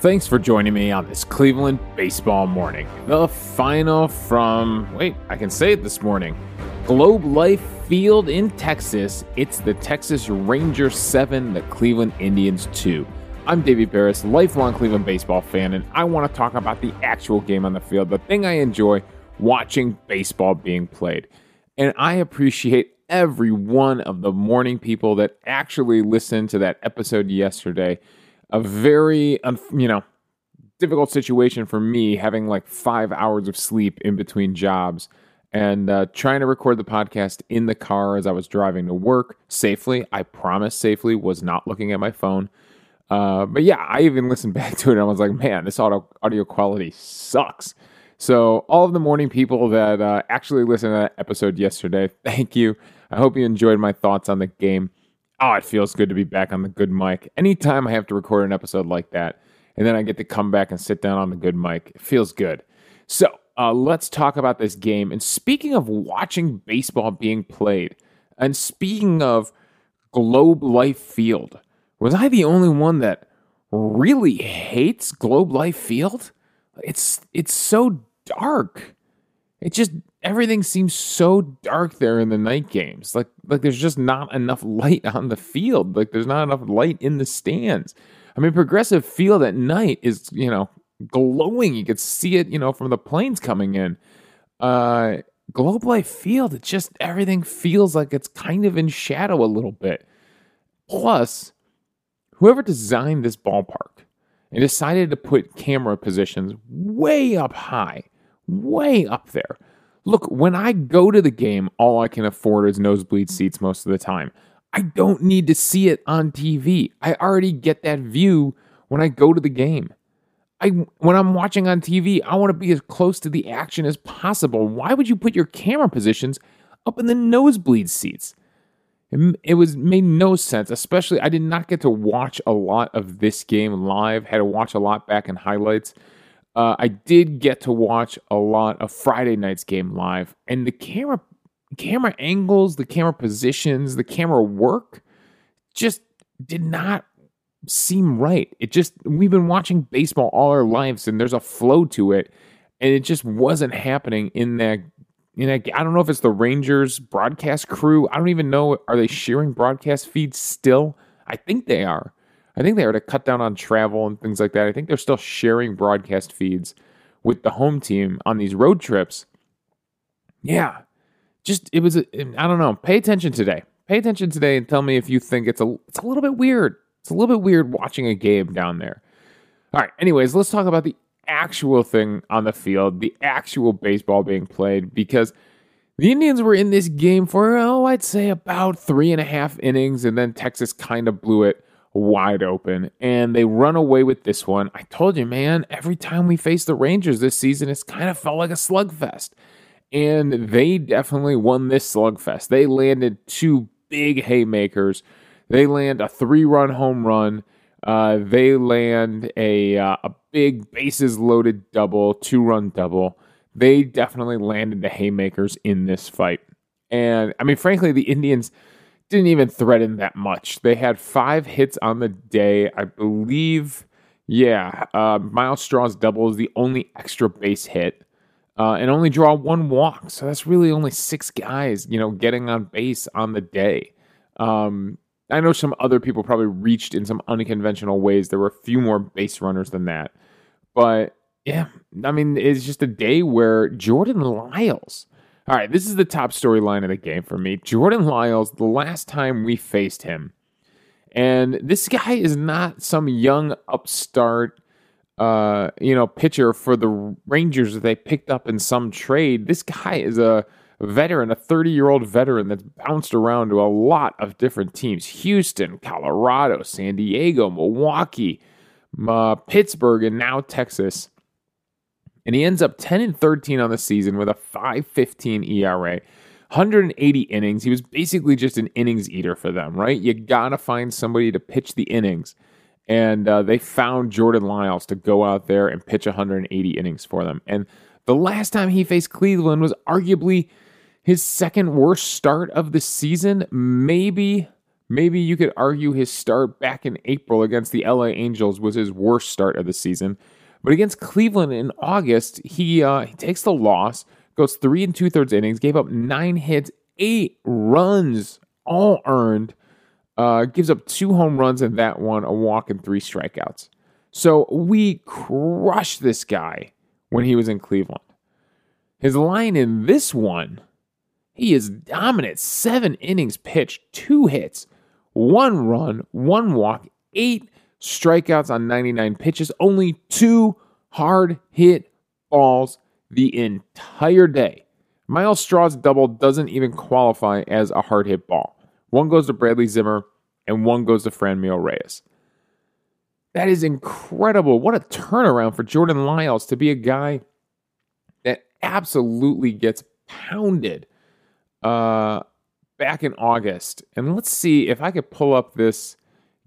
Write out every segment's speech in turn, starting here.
Thanks for joining me on this Cleveland baseball morning. The final from, wait, I can say it this morning Globe Life Field in Texas. It's the Texas Rangers 7, the Cleveland Indians 2. I'm Davey Berris, lifelong Cleveland baseball fan, and I want to talk about the actual game on the field, the thing I enjoy watching baseball being played. And I appreciate every one of the morning people that actually listened to that episode yesterday. A very, you know, difficult situation for me having like five hours of sleep in between jobs and uh, trying to record the podcast in the car as I was driving to work safely. I promise safely, was not looking at my phone. Uh, but yeah, I even listened back to it and I was like, man, this audio, audio quality sucks. So, all of the morning people that uh, actually listened to that episode yesterday, thank you. I hope you enjoyed my thoughts on the game. Oh, it feels good to be back on the good mic. Anytime I have to record an episode like that, and then I get to come back and sit down on the good mic, it feels good. So, uh, let's talk about this game. And speaking of watching baseball being played, and speaking of Globe Life Field, was I the only one that really hates Globe Life Field? It's it's so dark. It just everything seems so dark there in the night games. Like like there's just not enough light on the field. Like there's not enough light in the stands. I mean, Progressive Field at night is you know glowing. You could see it, you know, from the planes coming in. Uh, Globe Life Field, it just everything feels like it's kind of in shadow a little bit. Plus, whoever designed this ballpark and decided to put camera positions way up high, way up there. Look, when I go to the game, all I can afford is nosebleed seats most of the time. I don't need to see it on TV. I already get that view when I go to the game. I when I'm watching on TV, I want to be as close to the action as possible. Why would you put your camera positions up in the nosebleed seats? It, it was made no sense, especially I did not get to watch a lot of this game live. Had to watch a lot back in highlights. Uh, I did get to watch a lot of Friday night's game live, and the camera camera angles, the camera positions, the camera work just did not seem right. It just we've been watching baseball all our lives, and there's a flow to it, and it just wasn't happening in that you know, I don't know if it's the Rangers broadcast crew. I don't even know. Are they sharing broadcast feeds still? I think they are. I think they are to cut down on travel and things like that. I think they're still sharing broadcast feeds with the home team on these road trips. Yeah, just it was. I don't know. Pay attention today. Pay attention today and tell me if you think it's a it's a little bit weird. It's a little bit weird watching a game down there. All right. Anyways, let's talk about the actual thing on the field, the actual baseball being played, because the Indians were in this game for, oh, I'd say about three and a half innings, and then Texas kind of blew it wide open, and they run away with this one. I told you, man, every time we face the Rangers this season, it's kind of felt like a slugfest. And they definitely won this slugfest. They landed two big haymakers. They land a three run home run. Uh, they land a, uh, a big bases loaded double, two run double. They definitely landed the haymakers in this fight. And I mean, frankly, the Indians didn't even threaten that much. They had five hits on the day. I believe, yeah, uh, Myles Straw's double is the only extra base hit. Uh, and only draw one walk. So that's really only six guys, you know, getting on base on the day. Um, I know some other people probably reached in some unconventional ways. There were a few more base runners than that. But yeah, I mean, it's just a day where Jordan Lyles. All right, this is the top storyline of the game for me. Jordan Lyles, the last time we faced him, and this guy is not some young upstart, uh, you know, pitcher for the Rangers that they picked up in some trade. This guy is a veteran, a 30 year old veteran that's bounced around to a lot of different teams Houston, Colorado, San Diego, Milwaukee, uh, Pittsburgh, and now Texas. And he ends up 10 and 13 on the season with a 5.15 ERA. 180 innings. He was basically just an innings eater for them, right? You got to find somebody to pitch the innings. And uh, they found Jordan Lyles to go out there and pitch 180 innings for them. And the last time he faced Cleveland was arguably his second worst start of the season. Maybe, Maybe you could argue his start back in April against the LA Angels was his worst start of the season. But against Cleveland in August, he, uh, he takes the loss, goes three and two thirds innings, gave up nine hits, eight runs, all earned, uh, gives up two home runs in that one, a walk, and three strikeouts. So we crushed this guy when he was in Cleveland. His line in this one, he is dominant. Seven innings pitched, two hits, one run, one walk, eight strikeouts on 99 pitches, only two hard hit balls the entire day. Myles Straw's double doesn't even qualify as a hard hit ball. One goes to Bradley Zimmer and one goes to Franmil Reyes. That is incredible. What a turnaround for Jordan Lyles to be a guy that absolutely gets pounded uh, back in August. And let's see if I could pull up this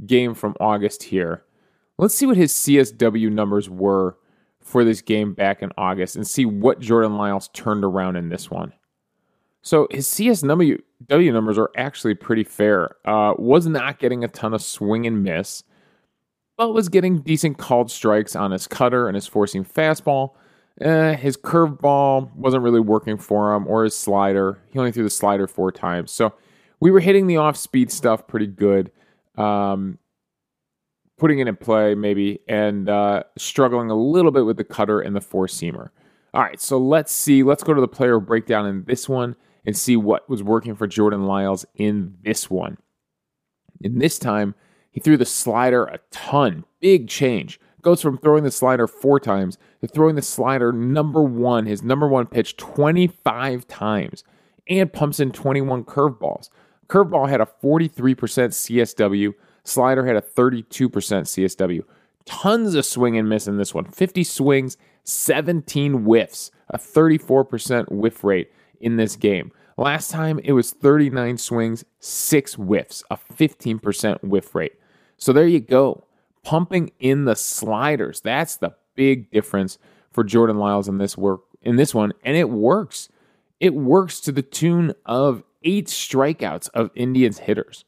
game from August here. Let's see what his CSW numbers were for this game back in August and see what Jordan Lyles turned around in this one. So his CSW numbers are actually pretty fair. Uh, was not getting a ton of swing and miss, but was getting decent called strikes on his cutter and his four-seam fastball. Eh, his curveball wasn't really working for him, or his slider. He only threw the slider four times. So we were hitting the off speed stuff pretty good, um, putting it in play maybe, and uh, struggling a little bit with the cutter and the four seamer. All right, so let's see. Let's go to the player breakdown in this one and see what was working for Jordan Lyles in this one. In this time, he threw the slider a ton. Big change goes from throwing the slider four times to throwing the slider number one, his number one pitch, 25 times, and pumps in 21 curveballs. Curveball had a 43% CSW, slider had a 32% CSW. Tons of swing and miss in this one 50 swings, 17 whiffs, a 34% whiff rate in this game. Last time it was 39 swings, 6 whiffs, a 15% whiff rate. So there you go pumping in the sliders. That's the big difference for Jordan Lyles in this work in this one, and it works. It works to the tune of eight strikeouts of Indians hitters.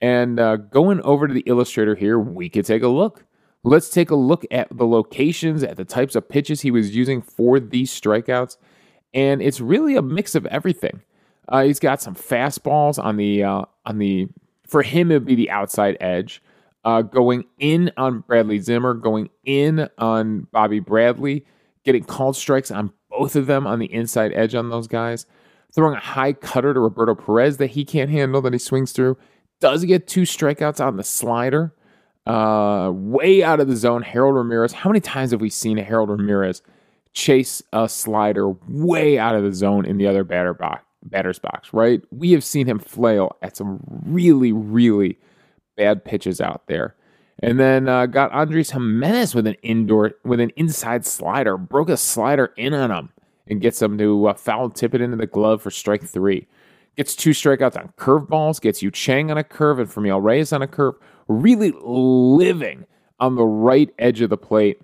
And uh, going over to the illustrator here, we could take a look. Let's take a look at the locations, at the types of pitches he was using for these strikeouts. And it's really a mix of everything. Uh, he's got some fastballs on the uh, on the for him it would be the outside edge uh, going in on Bradley Zimmer, going in on Bobby Bradley, getting called strikes on both of them on the inside edge on those guys, throwing a high cutter to Roberto Perez that he can't handle that he swings through. Does get two strikeouts on the slider, uh, way out of the zone. Harold Ramirez. How many times have we seen Harold Ramirez chase a slider way out of the zone in the other batter box, batter's box? Right. We have seen him flail at some really, really bad pitches out there. And then uh, got Andres Gimenez with an indoor with an inside slider, broke a slider in on him, and gets him to uh, foul tip it into the glove for strike three. Gets two strikeouts on curveballs, gets Yu Chang on a curve and Franmil Reyes on a curve. Really living on the right edge of the plate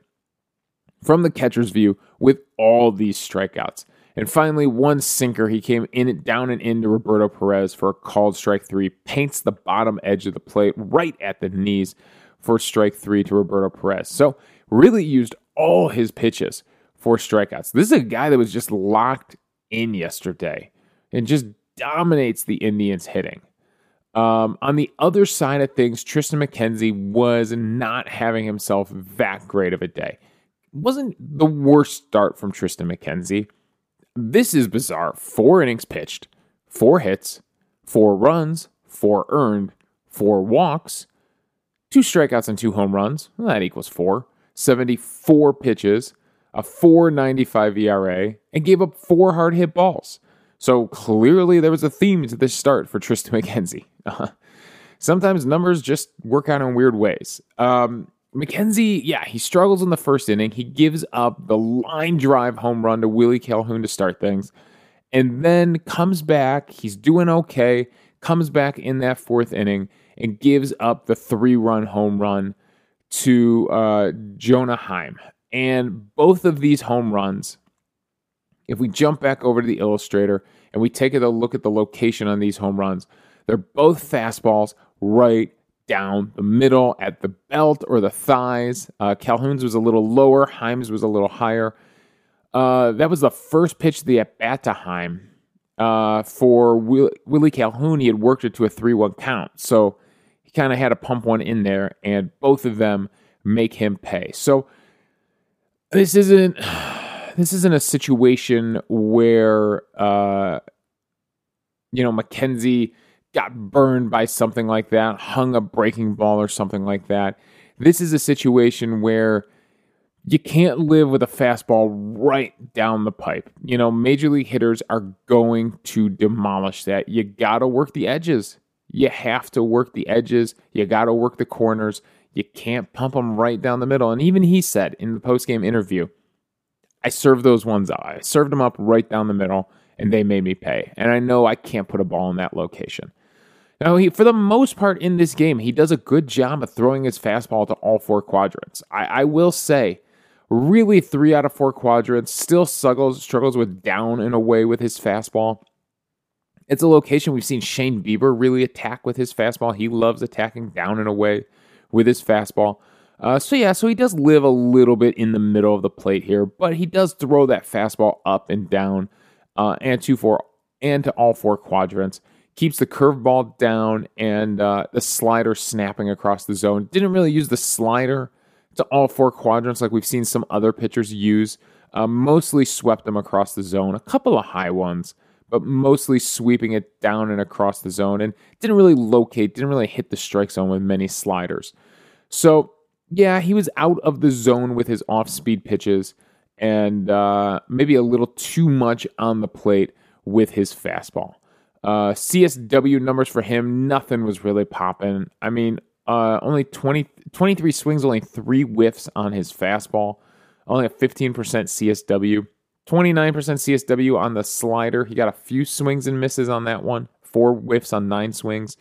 from the catcher's view with all these strikeouts. And finally, one sinker. He came in down and into Roberto Perez for a called strike three, paints the bottom edge of the plate right at the knees for strike three to Roberto Perez. So really used all his pitches for strikeouts. This is a guy that was just locked in yesterday and just dominates the Indians hitting. Um, on the other side of things, Triston McKenzie was not having himself that great of a day. Wasn't the worst start from Triston McKenzie this is bizarre. Four innings pitched, four hits, four runs, four earned, four walks, two strikeouts and two home runs. Well, that equals four. 74 pitches, a 495 ERA, and gave up four hard hit balls. So clearly there was a theme to this start for Triston McKenzie. Sometimes numbers just work out in weird ways. Um, McKenzie, yeah, he struggles in the first inning. He gives up the line drive home run to Willie Calhoun to start things, and then comes back. He's doing okay. Comes back in that fourth inning and gives up the three run home run to uh, Jonah Heim. And both of these home runs, if we jump back over to the illustrator and we take a look at the location on these home runs, they're both fastballs right down the middle at the belt or the thighs. Uh, Calhoun's was a little lower, Heim's was a little higher. Uh, that was the first pitch of the at bat to Heim. Uh, for Will- Willie Calhoun, he had worked it to a 3 1 count. So he kind of had to pump one in there, and both of them make him pay. So this isn't. This isn't a situation where, uh, you know, McKenzie got burned by something like that, hung a breaking ball or something like that. This is a situation where you can't live with a fastball right down the pipe. You know, major league hitters are going to demolish that. You got to work the edges. You have to work the edges. You got to work the corners. You can't pump them right down the middle. And even he said in the post-game interview, I served those ones out. I served them up right down the middle and they made me pay. And I know I can't put a ball in that location. Now, he, for the most part in this game, he does a good job of throwing his fastball to all four quadrants. I, I will say, really three out of four quadrants. Still struggles struggles with down and away with his fastball. It's a location we've seen Shane Bieber really attack with his fastball. He loves attacking down and away with his fastball. Uh, so yeah, so he does live a little bit in the middle of the plate here, but he does throw that fastball up and down, uh, and to four and to all four quadrants keeps the curveball down and uh, the slider snapping across the zone. Didn't really use the slider to all four quadrants like we've seen some other pitchers use. Uh, mostly swept them across the zone, a couple of high ones, but mostly sweeping it down and across the zone and didn't really locate, didn't really hit the strike zone with many sliders. So, yeah, he was out of the zone with his off speed pitches and uh, maybe a little too much on the plate with his fastball. Uh, CSW numbers for him, nothing was really popping. I mean, uh, only 20, 23 swings, only three whiffs on his fastball, only a 15% CSW, 29% CSW on the slider. He got a few swings and misses on that one, four whiffs on nine swings,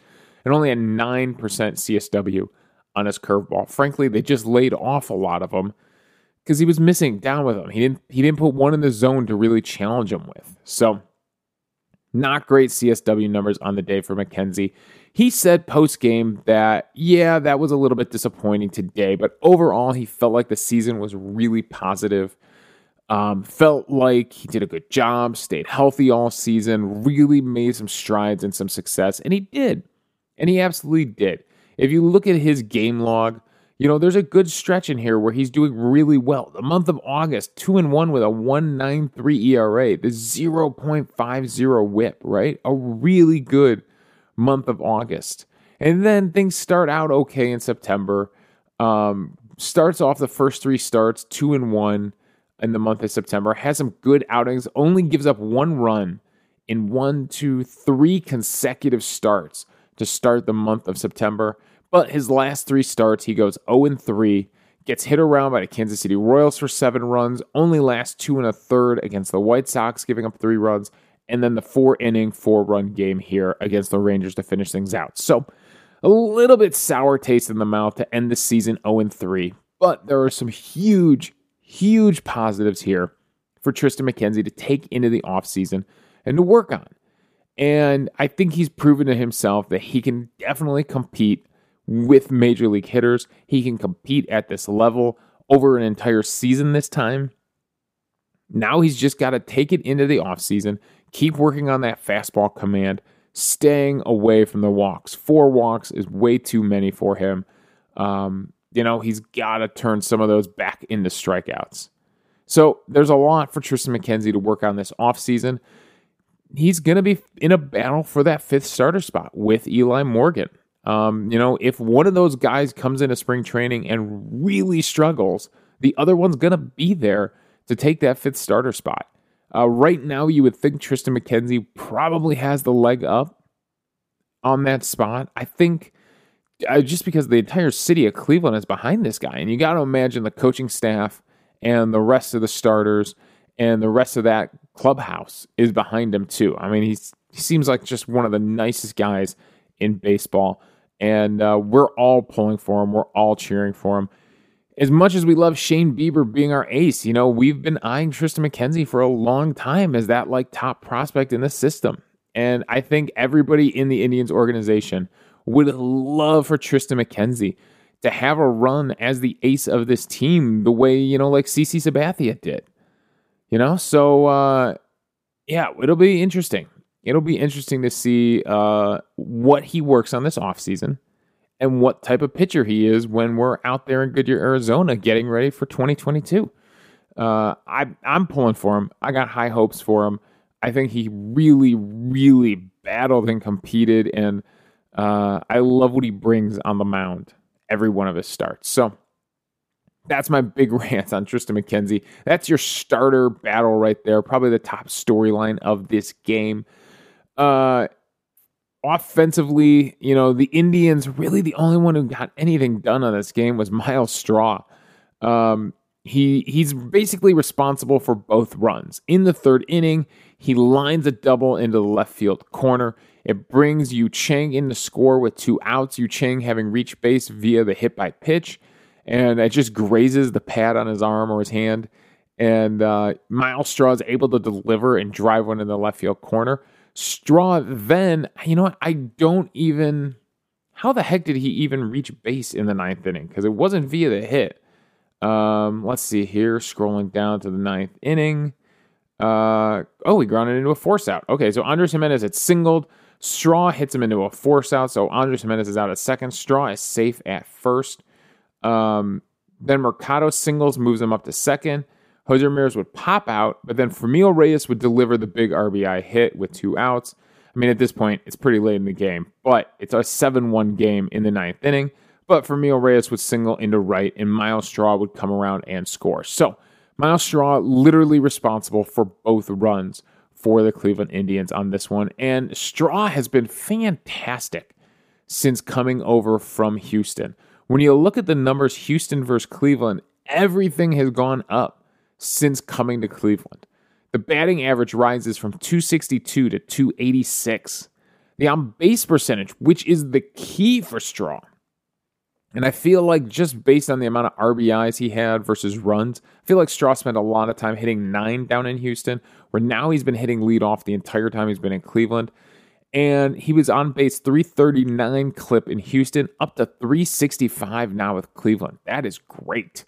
and only a 9% CSW on his curveball. Frankly, they just laid off a lot of them because he was missing down with them. He didn't he didn't put one in the zone to really challenge him with. So not great CSW numbers on the day for McKenzie. He said post game that, yeah, that was a little bit disappointing today, but overall, he felt like the season was really positive. Um, felt like he did a good job, stayed healthy all season, really made some strides and some success, and he did. And he absolutely did. If you look at his game log, you know, there's a good stretch in here where he's doing really well. The month of August, 2 and 1 with a 193 ERA, the 0.50 whip, right? A really good month of August. And then things start out okay in September. Um, starts off the first three starts, 2 and 1 in the month of September, has some good outings, only gives up one run in one, two, three consecutive starts to start the month of September. But his last three starts, he goes 0 3, gets hit around by the Kansas City Royals for seven runs, only lasts two and a third against the White Sox, giving up three runs, and then the four inning, four run game here against the Rangers to finish things out. So a little bit sour taste in the mouth to end the season 0 3. But there are some huge, huge positives here for Triston McKenzie to take into the offseason and to work on. And I think he's proven to himself that he can definitely compete with major league hitters. He can compete at this level over an entire season this time. Now he's just got to take it into the offseason, keep working on that fastball command, staying away from the walks. Four walks is way too many for him. Um, you know, he's got to turn some of those back into strikeouts. So there's a lot for Triston McKenzie to work on this offseason. He's going to be in a battle for that fifth starter spot with Eli Morgan. Um, you know, if one of those guys comes into spring training and really struggles, the other one's going to be there to take that fifth starter spot. Uh, right now, you would think Triston McKenzie probably has the leg up on that spot. I think uh, just because the entire city of Cleveland is behind this guy, and you got to imagine the coaching staff and the rest of the starters and the rest of that clubhouse is behind him too. I mean, he's, he seems like just one of the nicest guys in baseball and uh, we're all pulling for him. We're all cheering for him. As much as we love Shane Bieber being our ace, you know, we've been eyeing Triston McKenzie for a long time as that like top prospect in the system. And I think everybody in the Indians organization would love for Triston McKenzie to have a run as the ace of this team, the way, you know, like CC Sabathia did. You know, so uh, yeah, it'll be interesting. It'll be interesting to see uh, what he works on this offseason and what type of pitcher he is when we're out there in Goodyear, Arizona, getting ready for 2022. Uh, I, I'm pulling for him. I got high hopes for him. I think he really, really battled and competed, and uh, I love what he brings on the mound every one of his starts. So that's my big rant on Triston McKenzie. That's your starter battle right there. Probably the top storyline of this game. Uh, offensively, you know, the Indians really the only one who got anything done on this game was Myles Straw. Um, he he's basically responsible for both runs. In the third inning, he lines a double into the left field corner. It brings Yu Chang in to score with two outs. Yu Chang having reached base via the hit by pitch and it just grazes the pad on his arm or his hand. And uh, Myles Straw is able to deliver and drive one in the left field corner. Straw then, you know what? I don't even. How the heck did he even reach base in the ninth inning? Because it wasn't via the hit. Um, let's see here. Scrolling down to the ninth inning. Uh, oh, he grounded into a force out. Okay, so Andres Gimenez had singled. Straw hits him into a force out. So Andres Gimenez is out at second. Straw is safe at first. Um, then Mercado singles moves him up to second. Jose Ramirez would pop out, but then Franmil Reyes would deliver the big RBI hit with two outs. I mean, at this point, it's pretty late in the game, but it's a 7 1 game in the ninth inning. But Franmil Reyes would single into right, and Myles Straw would come around and score. So, Myles Straw literally responsible for both runs for the Cleveland Indians on this one. And Straw has been fantastic since coming over from Houston. When you look at the numbers, Houston versus Cleveland, everything has gone up since coming to Cleveland. The batting average rises from 262 to 286. The on base percentage, which is the key for Straw. And I feel like just based on the amount of RBIs he had versus runs, I feel like Straw spent a lot of time hitting nine down in Houston, where now he's been hitting lead off the entire time he's been in Cleveland and he was on base 339 clip in Houston, up to 365 now with Cleveland. That is great.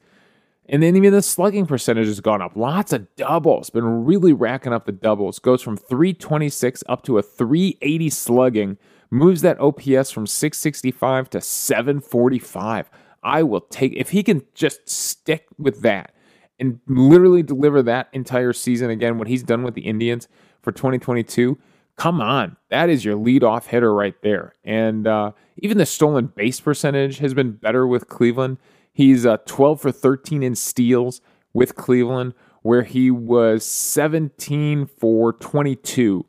And then even the slugging percentage has gone up. Lots of doubles. Been really racking up the doubles. Goes from 326 up to a 380 slugging. Moves that OPS from 665 to 745. I will take if he can just stick with that and literally deliver that entire season again. What he's done with the Indians for 2022 come on, that is your leadoff hitter right there. And uh, even the stolen base percentage has been better with Cleveland. He's uh, 12 for 13 in steals with Cleveland, where he was 17 for 22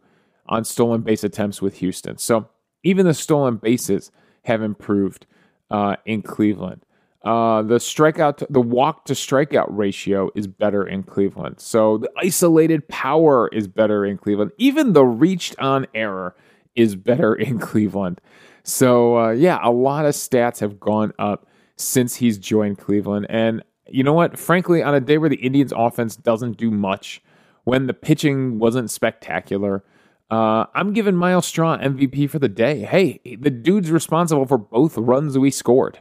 on stolen base attempts with Houston. So even the stolen bases have improved uh, in Cleveland. Uh, the strikeout, to, the walk to strikeout ratio is better in Cleveland. So the isolated power is better in Cleveland. Even the reached on error is better in Cleveland. So uh, yeah, a lot of stats have gone up since he's joined Cleveland. And you know what? Frankly, on a day where the Indians' offense doesn't do much, when the pitching wasn't spectacular. Uh, I'm giving Myles Straw MVP for the day. Hey, the dude's responsible for both runs we scored.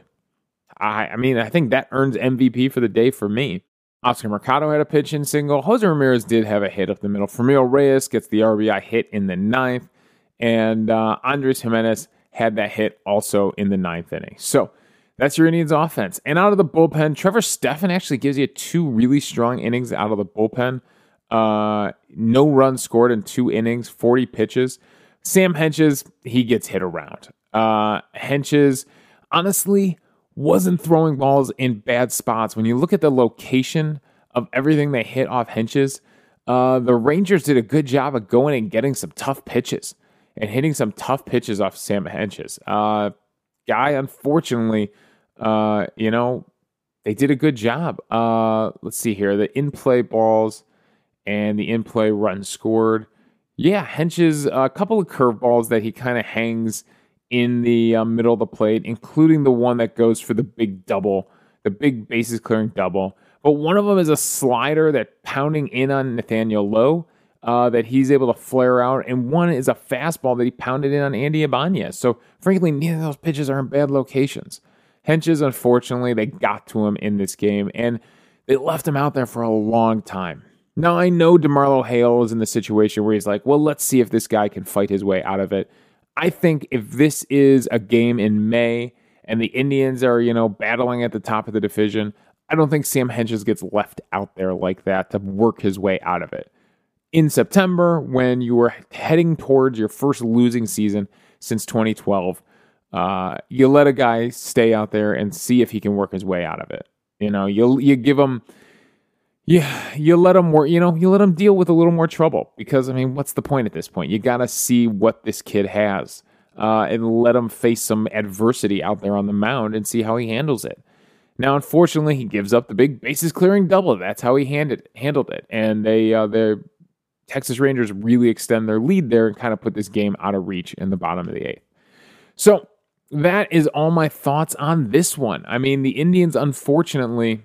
I, I mean, I think that earns MVP for the day for me. Oscar Mercado had a pitch in single. Jose Ramirez did have a hit up the middle. Franmil Reyes gets the RBI hit in the ninth. And uh, Andres Gimenez had that hit also in the ninth inning. So that's your Indians offense. And out of the bullpen, Trevor Stephan actually gives you two really strong innings out of the bullpen. Uh, no runs scored in two innings, 40 pitches. Sam Hentges, he gets hit around. Uh, Hentges, honestly, wasn't throwing balls in bad spots. When you look at the location of everything they hit off Hentges, uh, the Rangers did a good job of going and getting some tough pitches and hitting some tough pitches off Sam Hentges. Uh, guy, unfortunately, uh, you know, they did a good job. Uh, let's see here. The in play balls and the in play run scored. Yeah, Hentges, a couple of curveballs that he kind of hangs in the uh, middle of the plate, including the one that goes for the big double, the big bases clearing double. But one of them is a slider that pounding in on Nathaniel Lowe. uh, that he's able to flare out, and one is a fastball that he pounded in on Andy Ibanez. So, frankly, neither of those pitches are in bad locations. Hentges, unfortunately, they got to him in this game, and they left him out there for a long time. Now, I know DeMarlo Hale is in the situation where he's like, well, let's see if this guy can fight his way out of it. I think if this is a game in May and the Indians are, you know, battling at the top of the division, I don't think Sam Hentges gets left out there like that to work his way out of it. In September, when you were heading towards your first losing season since 2012, uh, you let a guy stay out there and see if he can work his way out of it. You know, you you give him, yeah, you let them. You know, you let him deal with a little more trouble because I mean, what's the point at this point? You got to see what this kid has uh, and let him face some adversity out there on the mound and see how he handles it. Now, unfortunately, he gives up the big bases clearing double. That's how he handed handled it, and they uh, the Texas Rangers really extend their lead there and kind of put this game out of reach in the bottom of the eighth. So that is all my thoughts on this one. I mean, the Indians, unfortunately,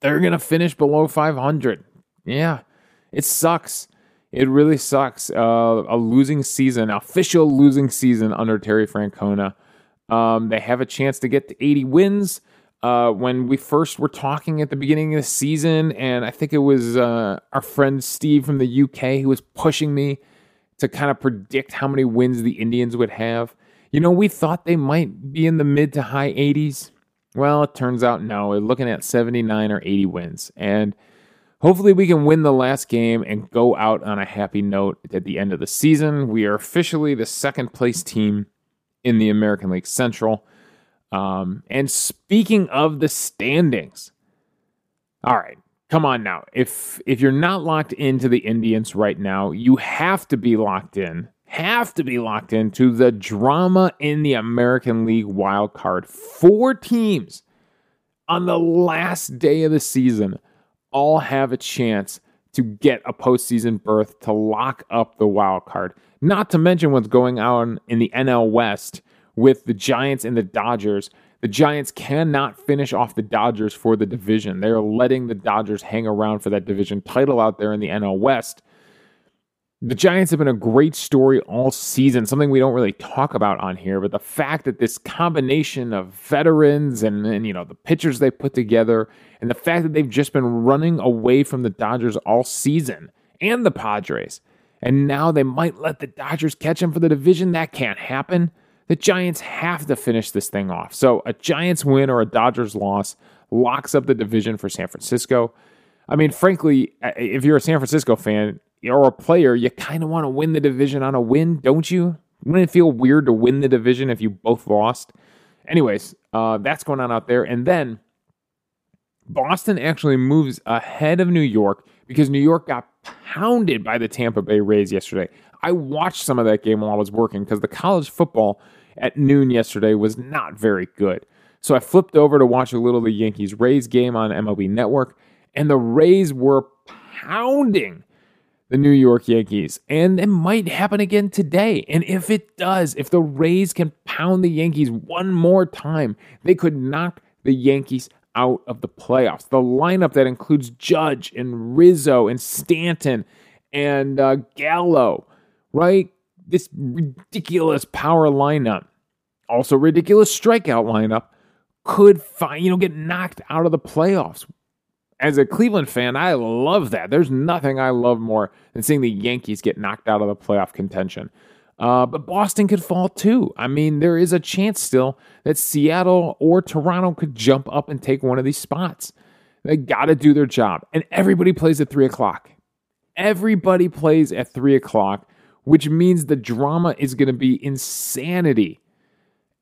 they're going to finish below 500. Yeah, it sucks. It really sucks. Uh, a losing season, official losing season under Terry Francona. Um, they have a chance to get to 80 wins. Uh, when we first were talking at the beginning of the season, and I think it was uh, our friend Steve from the UK who was pushing me to kind of predict how many wins the Indians would have. You know, we thought they might be in the mid to high 80s. Well, it turns out no. We're looking at 79 or 80 wins. And hopefully we can win the last game and go out on a happy note at the end of the season. We are officially the second place team in the American League Central. Um, and speaking of the standings, all right, come on now. If if you're not locked into the Indians right now, you have to be locked in have to be locked into the drama in the American League wild card. Four teams on the last day of the season all have a chance to get a postseason berth to lock up the wild card. Not to mention what's going on in the NL West with the Giants and the Dodgers. The Giants cannot finish off the Dodgers for the division. They're letting the Dodgers hang around for that division title out there in the NL West. The Giants have been a great story all season, something we don't really talk about on here, but the fact that this combination of veterans and, and you know the pitchers they put together and the fact that they've just been running away from the Dodgers all season and the Padres. And now they might let the Dodgers catch them for the division. That can't happen. The Giants have to finish this thing off. So a Giants win or a Dodgers loss locks up the division for San Francisco. I mean, frankly, if you're a San Francisco fan, or a player, you kind of want to win the division on a win, don't you? Wouldn't it feel weird to win the division if you both lost? Anyways, uh, that's going on out there. And then Boston actually moves ahead of New York because New York got pounded by the Tampa Bay Rays yesterday. I watched some of that game while I was working because the college football at noon yesterday was not very good. So I flipped over to watch a little of the Yankees Rays game on MLB Network, and the Rays were pounding the New York Yankees. And it might happen again today. And if it does, if the Rays can pound the Yankees one more time, they could knock the Yankees out of the playoffs. The lineup that includes Judge and Rizzo and Stanton and uh, Gallo, right? This ridiculous power lineup, also ridiculous strikeout lineup, could find you know get knocked out of the playoffs as a Cleveland fan, I love that. There's nothing I love more than seeing the Yankees get knocked out of the playoff contention. Uh, but Boston could fall too. I mean, there is a chance still that Seattle or Toronto could jump up and take one of these spots. They got to do their job. And everybody plays at 3 o'clock. Everybody plays at 3 o'clock, which means the drama is going to be insanity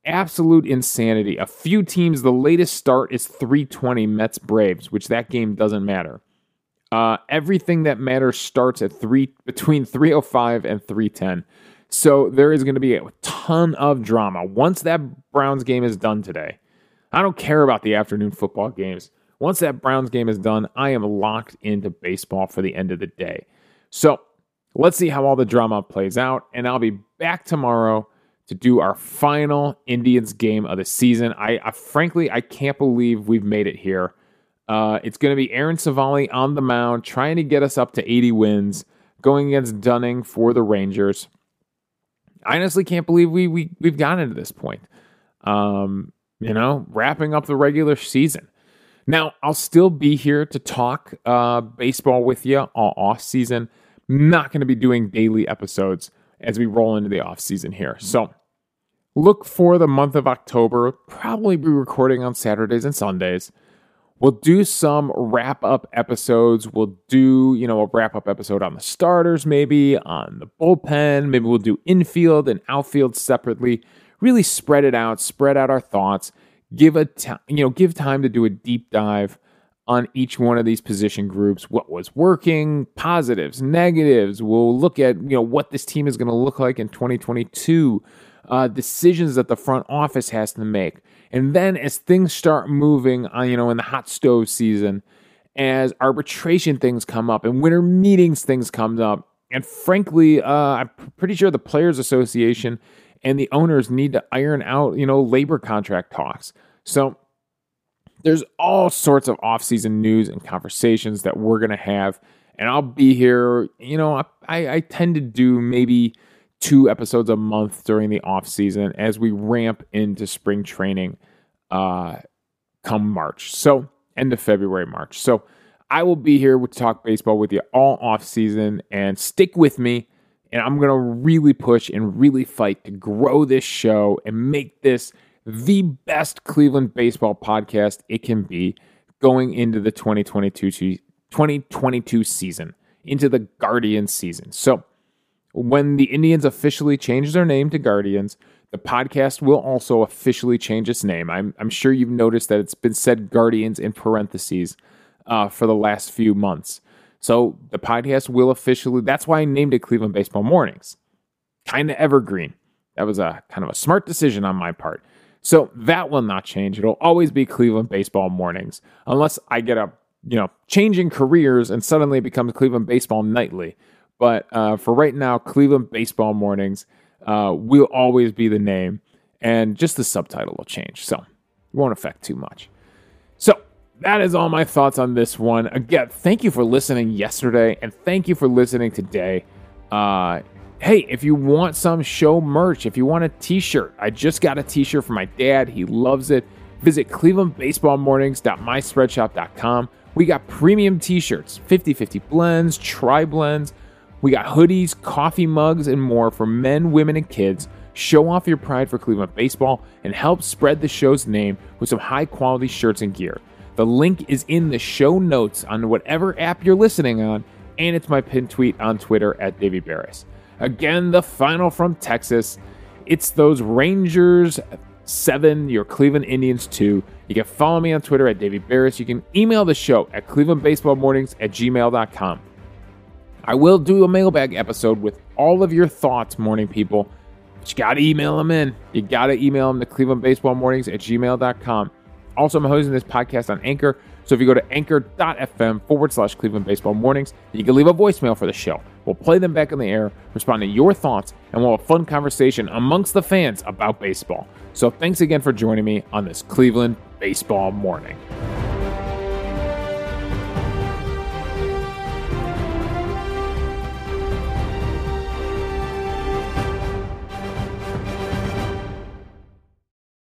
absolute insanity. A few teams, the latest start is 320 Mets Braves, which that game doesn't matter. Uh, everything that matters starts at three between 305 and 310. So there is going to be a ton of drama once that Browns game is done today. I don't care about the afternoon football games. Once that Browns game is done, I am locked into baseball for the end of the day. So let's see how all the drama plays out, and I'll be back tomorrow to do our final Indians game of the season. I, I frankly I can't believe we've made it here. Uh, it's going to be Aaron Civale on the mound trying to get us up to 80 wins. going against Dunning for the Rangers. I honestly can't believe we, we we've gotten to this point. Um, you know, wrapping up the regular season. Now, I'll still be here to talk uh, baseball with you all off season. Not going to be doing daily episodes as we roll into the off season here. So, look for the month of October. Probably be recording on Saturdays and Sundays. We'll do some wrap up episodes. We'll do, you know, a wrap up episode on the starters, maybe on the bullpen. Maybe we'll do infield and outfield separately. Really spread it out, spread out our thoughts, give a t- you know, give time to do a deep dive on each one of these position groups. What was working, positives, negatives. We'll look at, you know, what this team is going to look like in 2022. Uh, decisions that the front office has to make and then as things start moving on, uh, you know, in the hot stove season, as arbitration things come up and winter meetings things come up, and frankly, uh, I'm pretty sure the Players Association and the owners need to iron out, you know, labor contract talks. So there's all sorts of off-season news and conversations that we're gonna have, and I'll be here. You know, I, I tend to do maybe two episodes a month during the off season as we ramp into spring training uh, come March. So end of February, March. So I will be here to talk baseball with you all off season and stick with me. And I'm going to really push and really fight to grow this show and make this the best Cleveland baseball podcast it can be going into the 2022, 2022 season, into the Guardian season. So, when the Indians officially change their name to Guardians, the podcast will also officially change its name. I'm, I'm sure you've noticed that it's been said Guardians in parentheses uh, for the last few months. So the podcast will officially, that's why I named it Cleveland Baseball Mornings. Kind of evergreen. That was a kind of a smart decision on my part. So that will not change. It'll always be Cleveland Baseball Mornings, unless I get a, you know, changing careers and suddenly it becomes Cleveland Baseball Nightly but uh, for right now, Cleveland Baseball Mornings uh, will always be the name, and just the subtitle will change. So it won't affect too much. So that is all my thoughts on this one. Again, thank you for listening yesterday, and thank you for listening today. Uh, hey, if you want some show merch, if you want a t shirt, I just got a t shirt for my dad. He loves it. Visit clevelandbaseballmornings.myspreadshop.com. We got premium t shirts, 50 50 blends, tri blends we got hoodies, coffee mugs, and more for men, women, and kids. Show off your pride for Cleveland baseball and help spread the show's name with some high quality shirts and gear. The link is in the show notes on whatever app you're listening on, and it's my pinned tweet on Twitter at Davey Berris. Again, the final from Texas. It's those Rangers 7, your Cleveland Indians 2. You can follow me on Twitter at Davey Berris. You can email the show at clevelandbaseballmornings at gmail.com. I will do a mailbag episode with all of your thoughts, morning people. But you got to email them in. You got to email them to clevelandbaseballmornings at gmail.com. Also, I'm hosting this podcast on Anchor. So if you go to anchor.fm forward slash Cleveland Baseball Mornings, you can leave a voicemail for the show. We'll play them back in the air, respond to your thoughts, and we'll have a fun conversation amongst the fans about baseball. So thanks again for joining me on this Cleveland Baseball Morning.